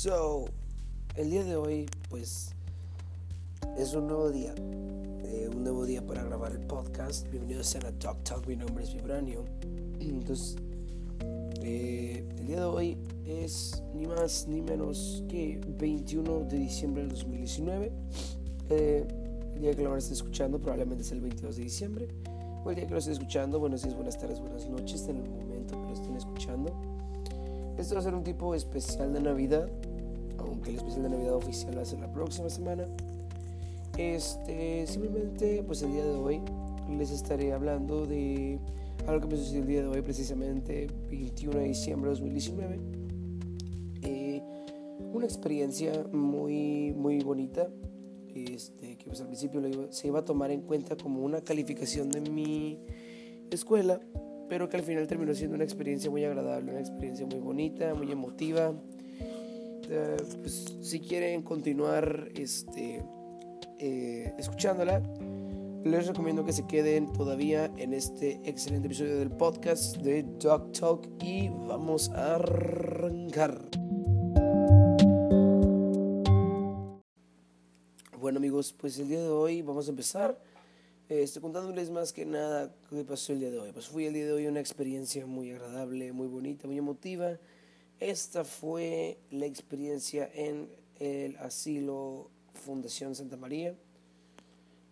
So, el día de hoy, pues, es un nuevo día. Eh, un nuevo día para grabar el podcast. Bienvenidos a Talk Talk. Mi nombre es Vibranio. Entonces, eh, el día de hoy es ni más ni menos que 21 de diciembre del 2019. Eh, el día que lo van a estar escuchando probablemente es el 22 de diciembre. O el día que lo estén escuchando, buenos días, buenas tardes, buenas noches en el momento que lo estén escuchando. Esto va a ser un tipo especial de Navidad, aunque el especial de Navidad oficial va a ser la próxima semana. Este, simplemente, pues el día de hoy les estaré hablando de algo que me sucedió el día de hoy, precisamente 21 de diciembre de 2019. Eh, una experiencia muy, muy bonita, este, que pues al principio se iba a tomar en cuenta como una calificación de mi escuela, pero que al final terminó siendo una experiencia muy agradable, una experiencia muy bonita, muy emotiva. Eh, pues, si quieren continuar este, eh, escuchándola, les recomiendo que se queden todavía en este excelente episodio del podcast de Dog Talk y vamos a arrancar. Bueno amigos, pues el día de hoy vamos a empezar este, contándoles más que nada qué pasó el día de hoy. Pues el día de hoy una experiencia muy agradable, muy bonita, muy emotiva. Esta fue la experiencia en el asilo Fundación Santa María.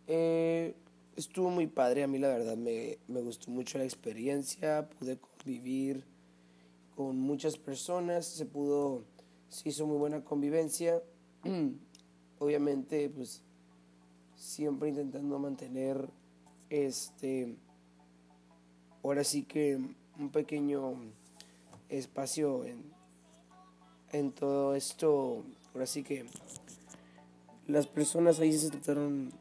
Eh, estuvo muy padre, a mí la verdad me, me gustó mucho la experiencia, pude convivir con muchas personas, se pudo, se hizo muy buena convivencia. Obviamente, pues siempre intentando mantener este, ahora sí que un pequeño espacio en, en todo esto, ahora sí que las personas ahí se trataron,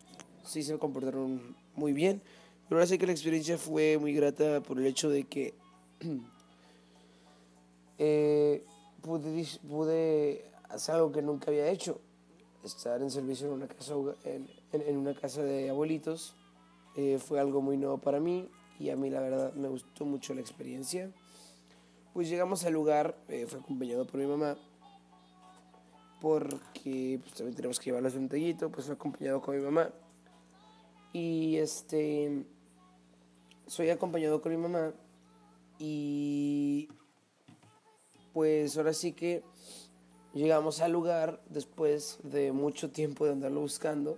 sí se comportaron muy bien, pero ahora sí que la experiencia fue muy grata por el hecho de que eh, pude, pude hacer algo que nunca había hecho, estar en servicio en una casa, en, en, una casa de abuelitos. Eh, fue algo muy nuevo para mí y a mí la verdad me gustó mucho la experiencia. Pues llegamos al lugar, eh, fue acompañado por mi mamá, porque pues, también tenemos que llevarlos un tallito, pues fue acompañado con mi mamá. Y este, soy acompañado con mi mamá y pues ahora sí que llegamos al lugar después de mucho tiempo de andarlo buscando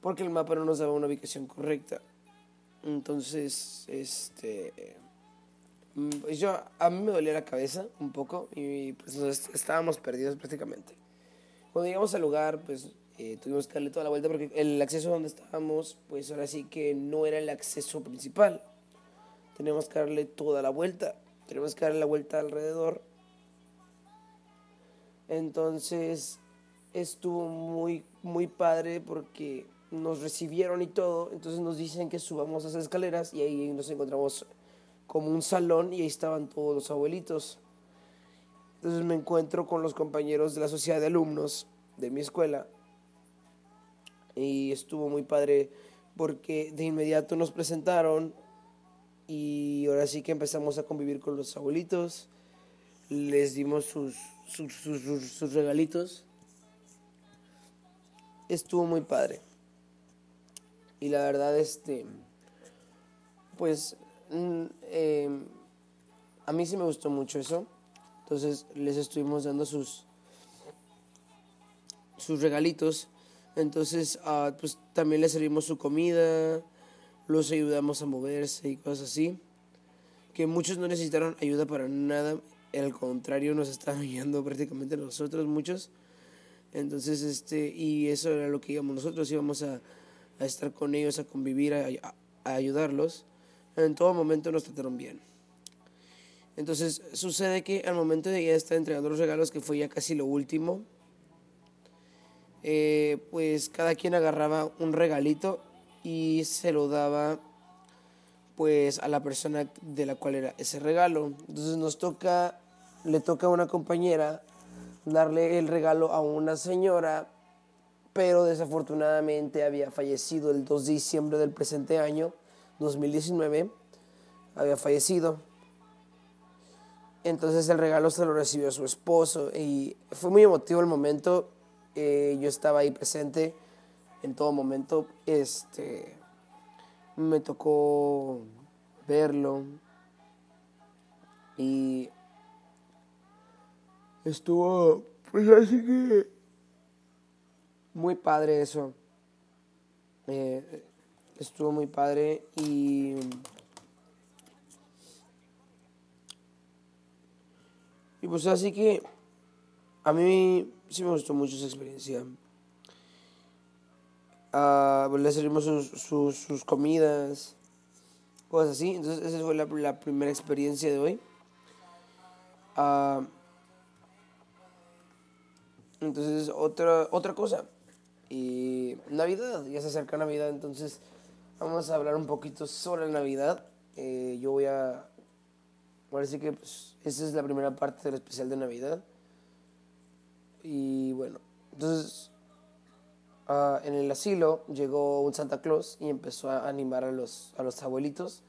porque el mapa no nos daba una ubicación correcta. Entonces, este, yo, a mí me dolía la cabeza un poco y pues estábamos perdidos prácticamente. Cuando llegamos al lugar, pues eh, tuvimos que darle toda la vuelta porque el acceso donde estábamos, pues ahora sí que no era el acceso principal. Tenemos que darle toda la vuelta, tenemos que darle la vuelta alrededor. Entonces estuvo muy, muy padre porque nos recibieron y todo, entonces nos dicen que subamos esas escaleras y ahí nos encontramos como un salón y ahí estaban todos los abuelitos. Entonces me encuentro con los compañeros de la sociedad de alumnos de mi escuela y estuvo muy padre porque de inmediato nos presentaron y ahora sí que empezamos a convivir con los abuelitos, les dimos sus, sus, sus regalitos. Estuvo muy padre. Y la verdad, este, pues, mm, em, a mí sí me gustó mucho eso. Entonces les estuvimos dando sus, sus regalitos. Entonces, ah, pues también les servimos su comida, los ayudamos a moverse y cosas así. Que muchos no necesitaron ayuda para nada, al contrario, nos estaban ayudando prácticamente nosotros, muchos. Entonces, este, y eso era lo que íbamos nosotros, íbamos a a estar con ellos, a convivir, a, ayudarlos, en todo momento nos trataron bien. Entonces sucede que al momento de ya estar entregando los regalos, que fue ya casi lo último, eh, pues cada quien agarraba un regalito y se lo daba pues a la persona de la cual era ese regalo. Entonces nos toca, le toca a una compañera darle el regalo a una señora pero desafortunadamente había fallecido el 2 de diciembre del presente año, 2019, había fallecido. Entonces el regalo se lo recibió su esposo y fue muy emotivo el momento. Eh, yo estaba ahí presente en todo momento. Este, me tocó verlo y estuvo, pues así que muy padre eso. Eh, estuvo muy padre y y pues así que a mí sí me gustó mucho esa experiencia. Uh, le servimos sus, sus, sus, comidas, cosas así. Entonces esa fue la, la primera experiencia de hoy. Uh, entonces otra, otra cosa. Y Navidad, ya se acerca Navidad, entonces vamos a hablar un poquito sobre Navidad. Eh, yo voy a... Parece que pues, esta es la primera parte del especial de Navidad. Y bueno, entonces uh, en el asilo llegó un Santa Claus y empezó a animar a los, a los abuelitos.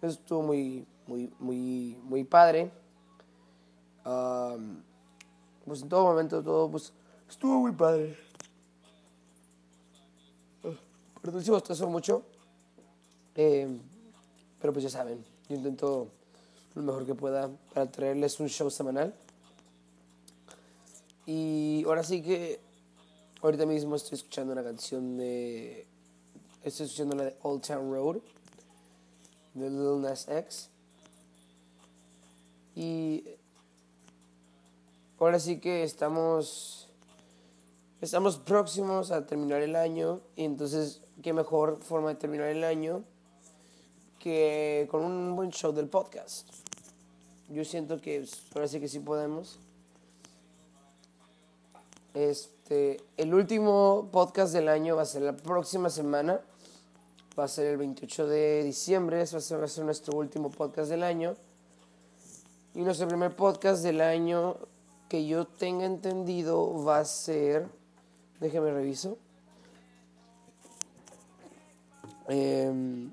Eso estuvo muy, muy, muy, muy padre. Um, pues en todo momento todo pues estuvo muy padre. Perdón si mucho. Eh, pero pues ya saben, yo intento lo mejor que pueda para traerles un show semanal. Y ahora sí que ahorita mismo estoy escuchando una canción de... Estoy escuchando la de Old Town Road de Lil Nas X. Y ahora sí que estamos estamos próximos a terminar el año y entonces qué mejor forma de terminar el año que con un buen show del podcast. Yo siento que ahora sí que sí podemos. Este, el último podcast del año va a ser la próxima semana. Va a ser el 28 de diciembre. Eso va a ser nuestro último podcast del año. Y nuestro primer podcast del año que yo tenga entendido va a ser Déjeme reviso. Em,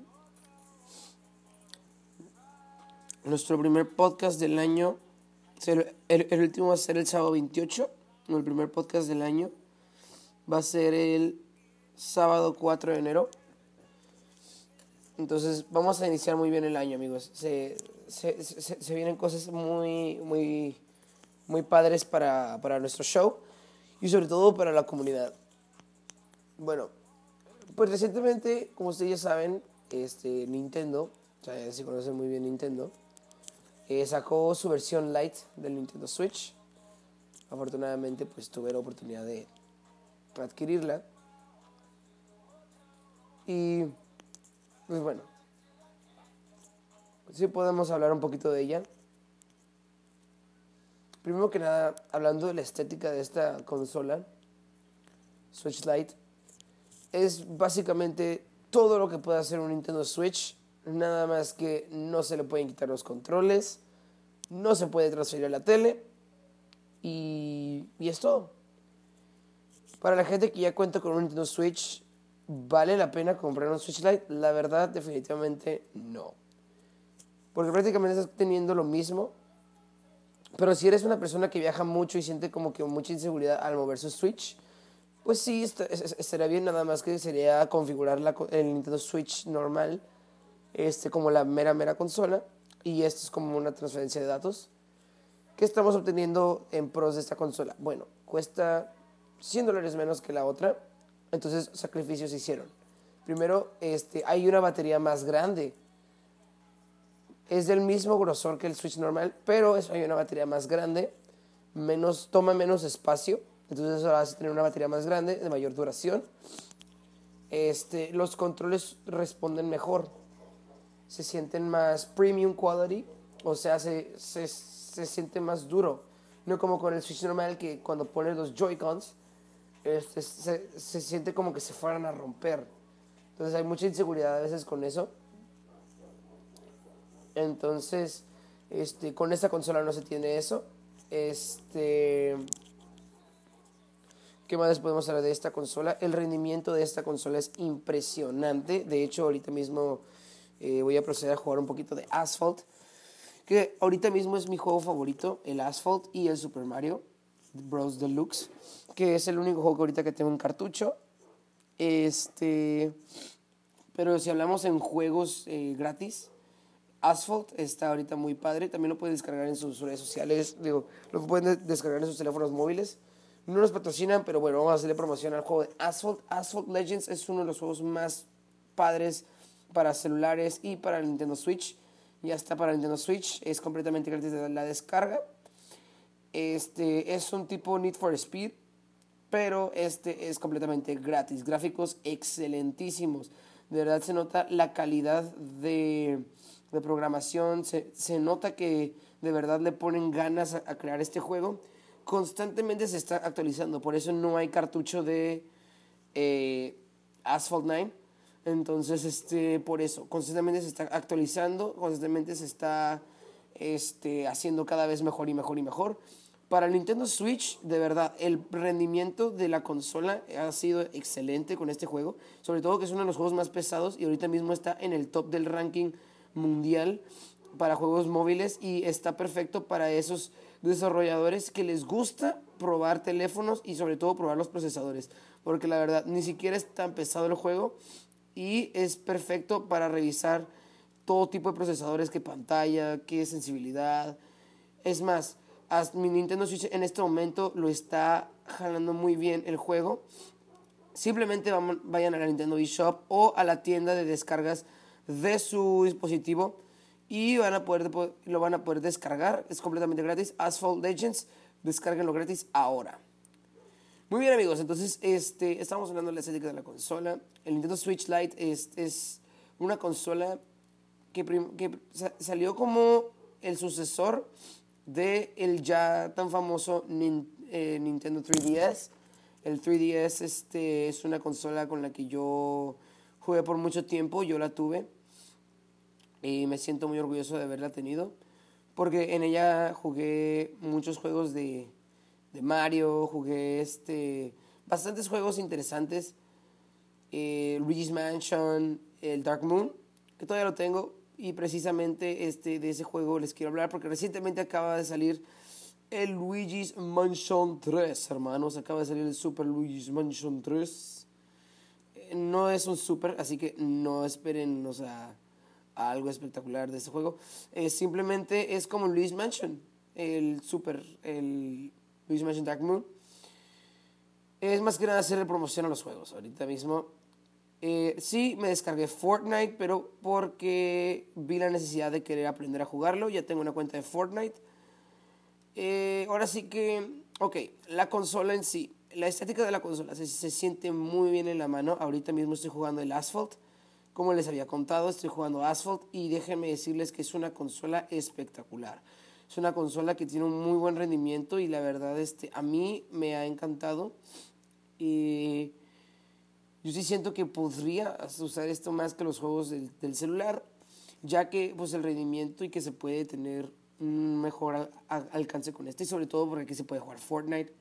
nuestro primer podcast del año, el, el, último va a ser el sábado 28, el primer podcast del año va a ser el sábado 4 de enero. Entonces vamos a iniciar muy bien el año, amigos. Se, se, se, vienen cosas muy, muy, muy padres para, para nuestro show y sobre todo para la comunidad. Bueno, pues recientemente, como ustedes ya saben, este, Nintendo, o sea, se conocen muy bien Nintendo, eh, sacó su versión light del Nintendo Switch. Afortunadamente, pues tuve la oportunidad de adquirirla. Y, pues bueno, sí podemos hablar un poquito de ella. Primero que nada, hablando de la estética de esta consola, Switch Lite, es básicamente todo lo que puede hacer un Nintendo Switch, nada más que no se le pueden quitar los controles, no se puede transferir a la tele y, y es todo. Para la gente que ya cuenta con un Nintendo Switch, ¿vale la pena comprar un Switch Lite? La verdad, definitivamente no. Porque prácticamente estás teniendo lo mismo pero si eres una persona que viaja mucho y siente como que mucha inseguridad al mover su Switch, pues sí, estaría bien, nada más que sería configurar la, el Nintendo Switch normal este, como la mera, mera consola. Y esto es como una transferencia de datos. ¿Qué estamos obteniendo en pros de esta consola? Bueno, cuesta 100 dólares menos que la otra. Entonces, sacrificios se hicieron. Primero, este, hay una batería más grande es del mismo grosor que el Switch normal, pero eso hay una batería más grande, menos, toma menos espacio, entonces eso a tener una batería más grande, de mayor duración. Este, los controles responden mejor, se sienten más premium quality, o sea, se, se, se siente más duro. No como con el Switch normal que cuando pones los Joy-Cons, este, se, se siente como que se fueran a romper. Entonces hay mucha inseguridad a veces con eso. Entonces, este, con esta consola no se tiene eso. Este, ¿Qué más podemos hablar de esta consola? El rendimiento de esta consola es impresionante. De hecho, ahorita mismo eh, voy a proceder a jugar un poquito de Asphalt. que ahorita mismo es mi juego favorito, el Asphalt y el Super Mario Bros. Deluxe, que es el único juego que ahorita que tengo en cartucho. Este, pero si hablamos en juegos eh, gratis, Asphalt está ahorita muy padre. También lo pueden descargar en sus redes sociales. Digo, lo pueden descargar en sus teléfonos móviles. No nos patrocinan, pero bueno, vamos a hacerle promoción al juego de Asphalt. Asphalt Legends es uno de los juegos más padres para celulares y para el Nintendo Switch. Ya está para el Nintendo Switch. Es completamente gratis la descarga. Este es un tipo Need for Speed, pero este es completamente gratis. Gráficos excelentísimos. De verdad se nota la calidad de de programación, se, se, nota que de verdad le ponen ganas a, crear este juego. Constantemente se está actualizando, por eso no hay cartucho de eh, Asphalt 9. Entonces, este, por eso, constantemente se está actualizando, constantemente se está este, haciendo cada vez mejor y mejor y mejor. Para el Nintendo Switch, de verdad, el rendimiento de la consola ha sido excelente con este juego. Sobre todo que es uno de los juegos más pesados y ahorita mismo está en el top del ranking mundial para juegos móviles y está perfecto para esos desarrolladores que les gusta probar teléfonos y sobre todo probar los procesadores, porque la verdad ni siquiera es tan pesado el juego y es perfecto para revisar todo tipo de procesadores, qué pantalla, qué sensibilidad. Es más, mi Nintendo Switch en este momento lo está jalando muy bien el juego. Simplemente vayan a la Nintendo eShop o a la tienda de descargas de su dispositivo y van a poder, lo van a poder descargar. Es completamente gratis. Asphalt Legends, descarguenlo gratis ahora. Muy bien amigos, entonces este, estamos hablando de la estética de la consola. El Nintendo Switch Lite es, es una consola que, salió como el sucesor de el ya tan famoso eh, Nintendo 3DS. El 3DS este, es una consola con la que yo jugué por mucho tiempo, yo la tuve y me siento muy orgulloso de haberla tenido porque en ella jugué muchos juegos de, de Mario, jugué este, bastantes juegos interesantes, eh, Luigi's Mansion, el Dark Moon, que todavía lo tengo y precisamente este, de ese juego les quiero hablar porque recientemente acaba de salir el Luigi's Mansion 3, hermanos, acaba de salir el Super Luigi's Mansion 3 no es un super, así que no esperen, sea, algo espectacular de este juego. Eh, simplemente es como Luis Mansion, el super, el Luis. Es más que nada hacerle promoción a los juegos. Ahorita mismo, eh, sí, me descargué Fortnite, pero porque vi la necesidad de querer aprender a jugarlo. Ya tengo una cuenta de Fortnite. Eh, ahora sí que, ok, la consola en sí la estética de la consola se, siente muy bien en la mano. Ahorita mismo estoy jugando el Asphalt. Como les había contado, estoy jugando Asphalt y déjenme decirles que es una consola espectacular. Es una consola que tiene un muy buen rendimiento y la verdad este, a mí me ha encantado. Y yo sí siento que podría usar esto más que los juegos del, celular, ya que pues el rendimiento y que se puede tener un mejor alcance con este y sobre todo porque aquí se puede jugar Fortnite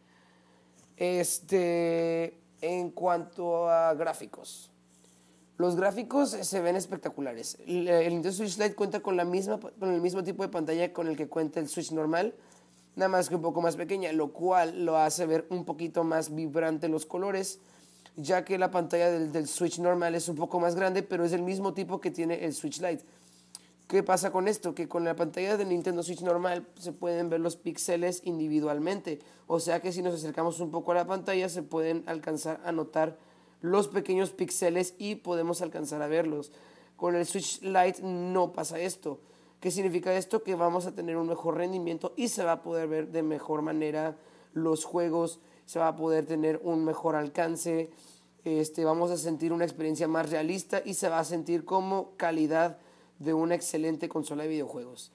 este, en cuanto a gráficos. Los gráficos se ven espectaculares. El, Nintendo Switch Lite cuenta con, la misma, con el mismo tipo de pantalla con el que cuenta el Switch normal, nada más que un poco más pequeña, lo cual lo hace ver un poquito más vibrante los colores, ya que la pantalla del, del Switch normal es un poco más grande, pero es el mismo tipo que tiene el Switch Lite. ¿Qué pasa con esto? Que con la pantalla de Nintendo Switch normal se pueden ver los píxeles individualmente. O sea que si nos acercamos un poco a la pantalla se pueden alcanzar a notar los pequeños píxeles y podemos alcanzar a verlos. Con el Switch Lite no pasa esto. ¿Qué significa esto? Que vamos a tener un mejor rendimiento y se va a poder ver de mejor manera los juegos, se va a poder tener un mejor alcance, este, vamos a sentir una experiencia más realista y se va a sentir como calidad de una excelente consola de videojuegos.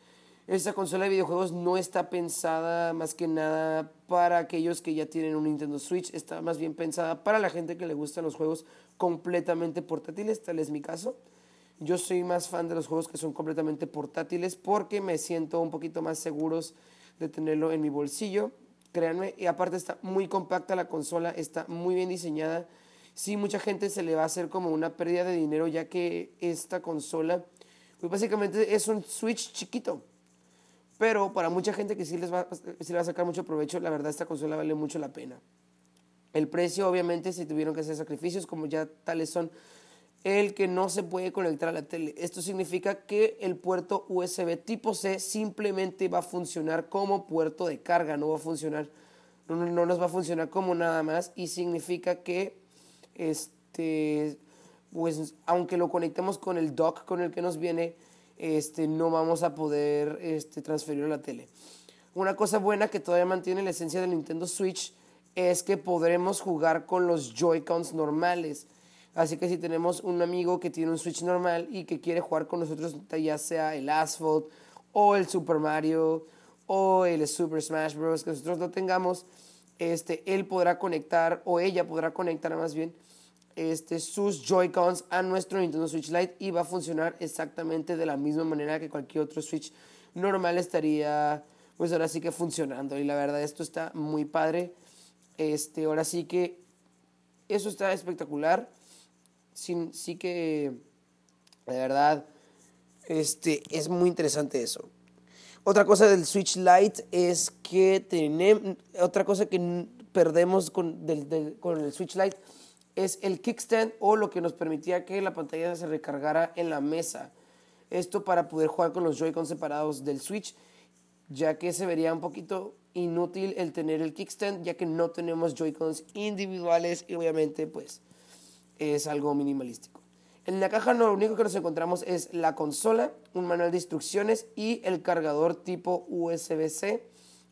Esta consola de videojuegos no está pensada más que nada para aquellos que ya tienen un Nintendo Switch, está más bien pensada para la gente que le gustan los juegos completamente portátiles, tal es mi caso. Yo soy más fan de los juegos que son completamente portátiles porque me siento un poquito más seguros de tenerlo en mi bolsillo. Créanme, y aparte está muy compacta la consola, está muy bien diseñada. Sí, mucha gente se le va a hacer como una pérdida de dinero ya que esta consola pues básicamente es un Switch chiquito. Pero para mucha gente que sí les, va, sí les va a sacar mucho provecho, la verdad esta consola vale mucho la pena. El precio, obviamente, si tuvieron que hacer sacrificios, como ya tales son el que no se puede conectar a la tele. Esto significa que el puerto USB tipo C simplemente va a funcionar como puerto de carga, no va a funcionar, no, no nos va a funcionar como nada más y significa que este pues aunque lo conectemos con el dock con el que nos viene, este, no vamos a poder este, transferirlo a la tele. Una cosa buena que todavía mantiene la esencia del Nintendo Switch es que podremos jugar con los Joy-Cons normales. Así que si tenemos un amigo que tiene un Switch normal y que quiere jugar con nosotros, ya sea el Asphalt o el Super Mario o el Super Smash Bros. que nosotros no tengamos, este, él podrá conectar o ella podrá conectar más bien este, sus Joy-Cons a nuestro Nintendo Switch Lite y va a funcionar exactamente de la misma manera que cualquier otro Switch normal estaría, pues ahora sí que funcionando. Y la verdad, esto está muy padre. Este, ahora sí que eso está espectacular sí, sí que, de verdad, este, es muy interesante eso. Otra cosa del Switch Lite es que tenemos, otra cosa que perdemos con, con el Switch Lite es el kickstand o lo que nos permitía que la pantalla se recargara en la mesa. Esto para poder jugar con los Joy-Con separados del Switch, ya que se vería un poquito inútil el tener el kickstand, ya que no tenemos Joy-Cons individuales y obviamente pues es algo minimalístico. En la caja lo único que nos encontramos es la consola, un manual de instrucciones y el cargador tipo USB-C,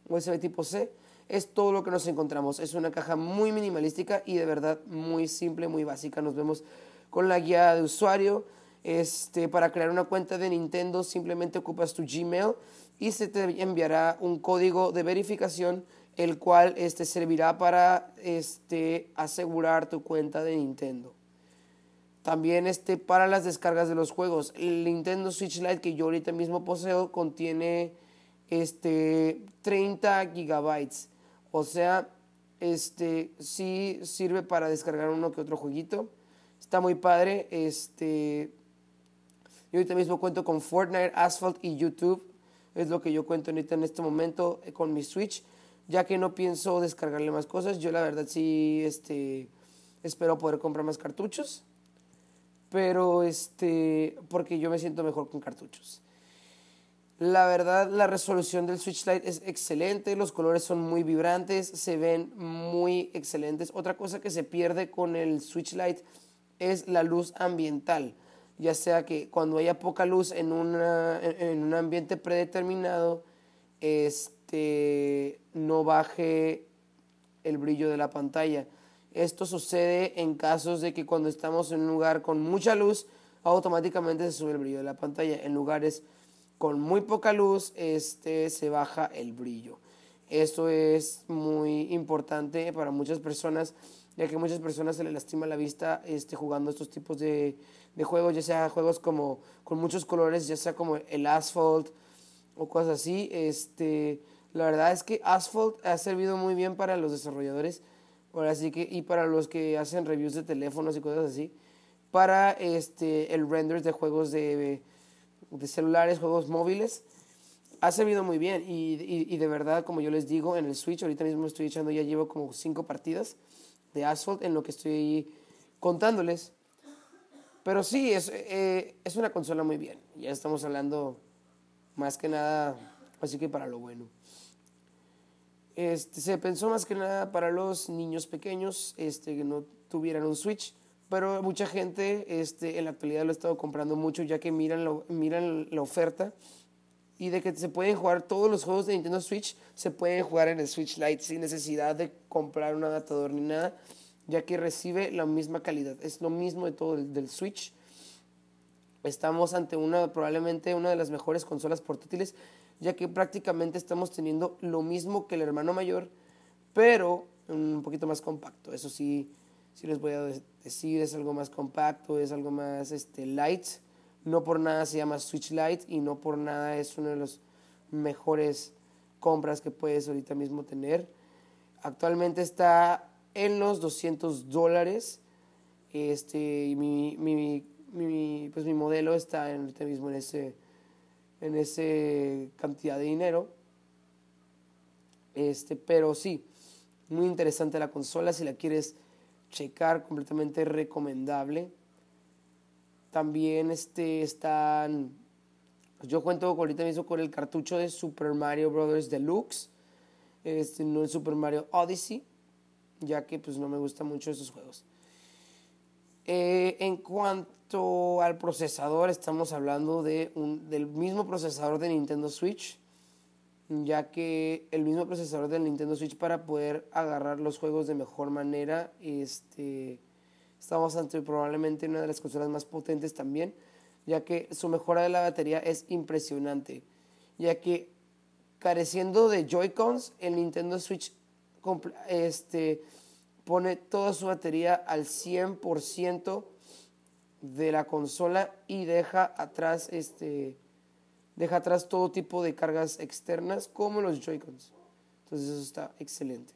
USB tipo C. Es todo lo que nos encontramos. Es una caja muy minimalística y de verdad muy simple, muy básica. Nos vemos con la guía de usuario. Este, para crear una cuenta de Nintendo simplemente ocupas tu Gmail y se te enviará un código de verificación el cual este, servirá para este, asegurar tu cuenta de Nintendo. También este, para las descargas de los juegos. El Nintendo Switch Lite que yo ahorita mismo poseo contiene este, 30 gigabytes. O sea, este, sí sirve para descargar uno que otro jueguito. Está muy padre. Este, yo ahorita mismo cuento con Fortnite, Asphalt y YouTube. Es lo que yo cuento ahorita en este momento eh, con mi Switch ya que no pienso descargarle más cosas. Yo la verdad sí este, espero poder comprar más cartuchos, pero este, porque yo me siento mejor con cartuchos. La verdad, la resolución del Switch Lite es excelente, los colores son muy vibrantes, se ven muy excelentes. Otra cosa que se pierde con el Switch Lite es la luz ambiental, ya sea que cuando haya poca luz en, en un ambiente predeterminado, este, no baje el brillo de la pantalla. Esto sucede en casos de que cuando estamos en un lugar con mucha luz, automáticamente se sube el brillo de la pantalla. En lugares con muy poca luz, este, se baja el brillo. Esto es muy importante para muchas personas, ya que muchas personas se les lastima la vista este, jugando estos tipos de, de juegos, ya sea juegos como con muchos colores, ya sea como el Asphalt o cosas así. Este, la verdad es que Asphalt ha servido muy bien para los desarrolladores ahora sí que, y para los que hacen reviews de teléfonos y cosas así, para este, el render de juegos de, de celulares, juegos móviles. Ha servido muy bien y, y, de verdad, como yo les digo, en el Switch, ahorita mismo estoy echando, ya llevo como cinco partidas de Asphalt en lo que estoy contándoles. Pero sí, es, eh, es una consola muy bien. Ya estamos hablando más que nada, así que para lo bueno. Este, se pensó más que nada para los niños pequeños este, que no tuvieran un Switch, pero mucha gente este, en la actualidad lo ha estado comprando mucho ya que miran, lo, miran la oferta y de que se pueden jugar todos los juegos de Nintendo Switch, se pueden jugar en el Switch Lite sin necesidad de comprar un adaptador ni nada, ya que recibe la misma calidad. Es lo mismo de todo el, del Switch. Estamos ante una probablemente una de las mejores consolas portátiles ya que prácticamente estamos teniendo lo mismo que el hermano mayor, pero un poquito más compacto. Eso sí, sí les voy a decir, es algo más compacto, es algo más este, light. No por nada se llama Switch Lite y no por nada es una de las mejores compras que puedes ahorita mismo tener. Actualmente está en los 200 dólares. Este, y mi, mi, pues mi modelo está ahorita mismo en ese en ese cantidad de dinero. Este, pero sí, muy interesante la consola si la quieres checar, completamente recomendable. También este están yo cuento ahorita mismo con el cartucho de Super Mario Bros. Deluxe, este, no el Super Mario Odyssey, ya que pues no me gustan mucho esos juegos. Eh, en cuanto al procesador, estamos hablando de un, del mismo procesador de Nintendo Switch, ya que el mismo procesador del Nintendo Switch para poder agarrar los juegos de mejor manera, este, estamos ante probablemente una de las consolas más potentes también, ya que su mejora de la batería es impresionante, ya que careciendo de Joy-Cons, el Nintendo Switch este, pone toda su batería al 100% de la consola y deja atrás este deja atrás todo tipo de cargas externas como los Joy-Cons. Entonces eso está excelente.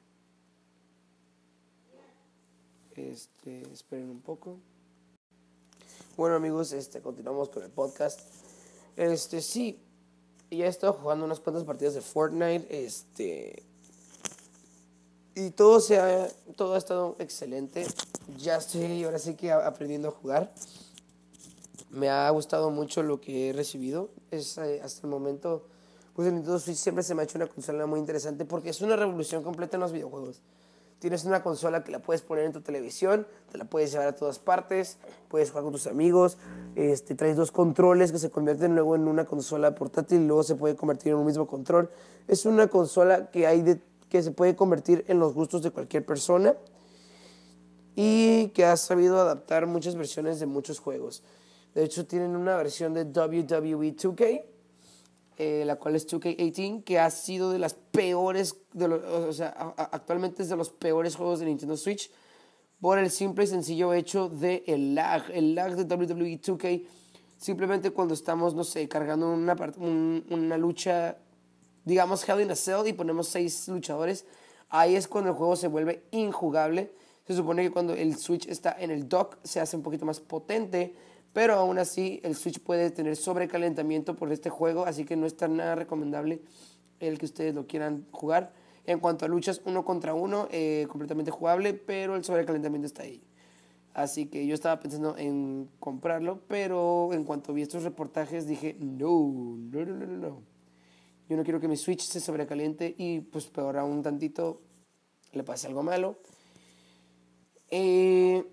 Este, esperen un poco. Bueno amigos, este continuamos con el podcast. Este sí, ya he estado jugando unas cuantas partidas de Fortnite, este y todo se ha, todo ha estado excelente. Ya estoy ahora sí que aprendiendo a jugar. Me ha gustado mucho lo que he recibido. Es, eh, hasta el momento, pues el Nintendo Switch siempre se me ha hecho una consola muy interesante porque es una revolución completa en los videojuegos. Tienes una consola que la puedes poner en tu televisión, te la puedes llevar a todas partes, puedes jugar con tus amigos, este, traes dos controles que se convierten luego en una consola portátil y luego se puede convertir en un mismo control. Es una consola que hay que se puede convertir en los gustos de cualquier persona y que ha sabido adaptar muchas versiones de muchos juegos. De hecho, tienen una versión de WWE 2K, eh, la cual es 2K18, que ha sido de las peores, de o sea, actualmente es de los peores juegos de Nintendo Switch por el simple y sencillo hecho de el lag. El lag de WWE 2K, simplemente cuando estamos, no sé, cargando una, una lucha digamos Hell in a Cell y ponemos seis luchadores, ahí es cuando el juego se vuelve injugable. Se supone que cuando el Switch está en el dock se hace un poquito más potente, pero aún así el Switch puede tener sobrecalentamiento por este juego, así que no es tan nada recomendable el que ustedes lo quieran jugar. En cuanto a luchas uno contra uno, eh, completamente jugable, pero el sobrecalentamiento está ahí. Así que yo estaba pensando en comprarlo, pero en cuanto vi estos reportajes dije, no, no, no, no, no. Yo no quiero que mi Switch se sobrecaliente y pues peor aún tantito le pase algo malo. Eh,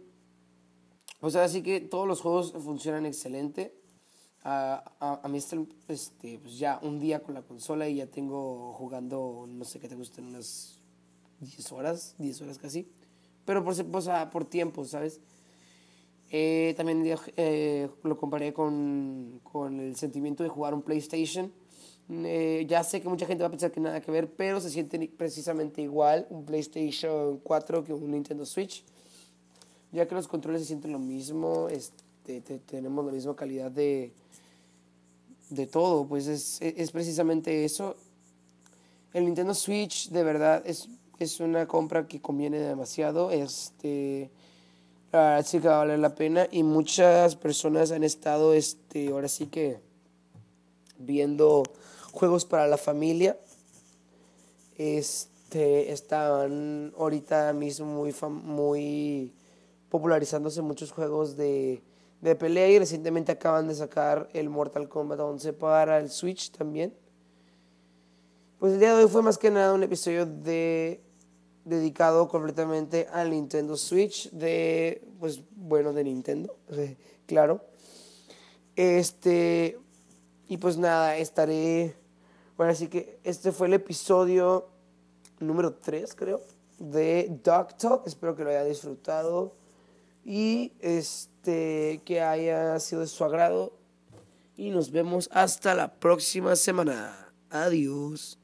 pues ahora sí que todos los juegos funcionan excelente. A, a, mí este, este, pues ya un día con la consola y ya tengo jugando, no sé qué te gustan, unas 10 horas, 10 horas casi. Pero por, pues, por tiempo, ¿sabes? Eh, también eh, lo comparé con, con el sentimiento de jugar un PlayStation eh, ya sé que mucha gente va a pensar que nada que ver, pero se siente precisamente igual un PlayStation 4 que un Nintendo Switch. Ya que los controles se sienten lo mismo, este, tenemos la misma calidad de, de todo, pues es, es, precisamente eso. El Nintendo Switch de verdad es, es una compra que conviene demasiado. Este, sí que va a valer la pena y muchas personas han estado, este, ahora sí que viendo juegos para la familia. Este, están ahorita mismo muy, muy popularizándose muchos juegos de, de pelea y recientemente acaban de sacar el Mortal Kombat 11 para el Switch también. Pues el día de hoy fue más que nada un episodio de dedicado completamente al Nintendo Switch de pues bueno de Nintendo, claro. Este y pues nada, estaré bueno, así que este fue el episodio número 3, creo, de Dog Talk. Espero que lo haya disfrutado y este que haya sido de su agrado. Y nos vemos hasta la próxima semana. Adiós.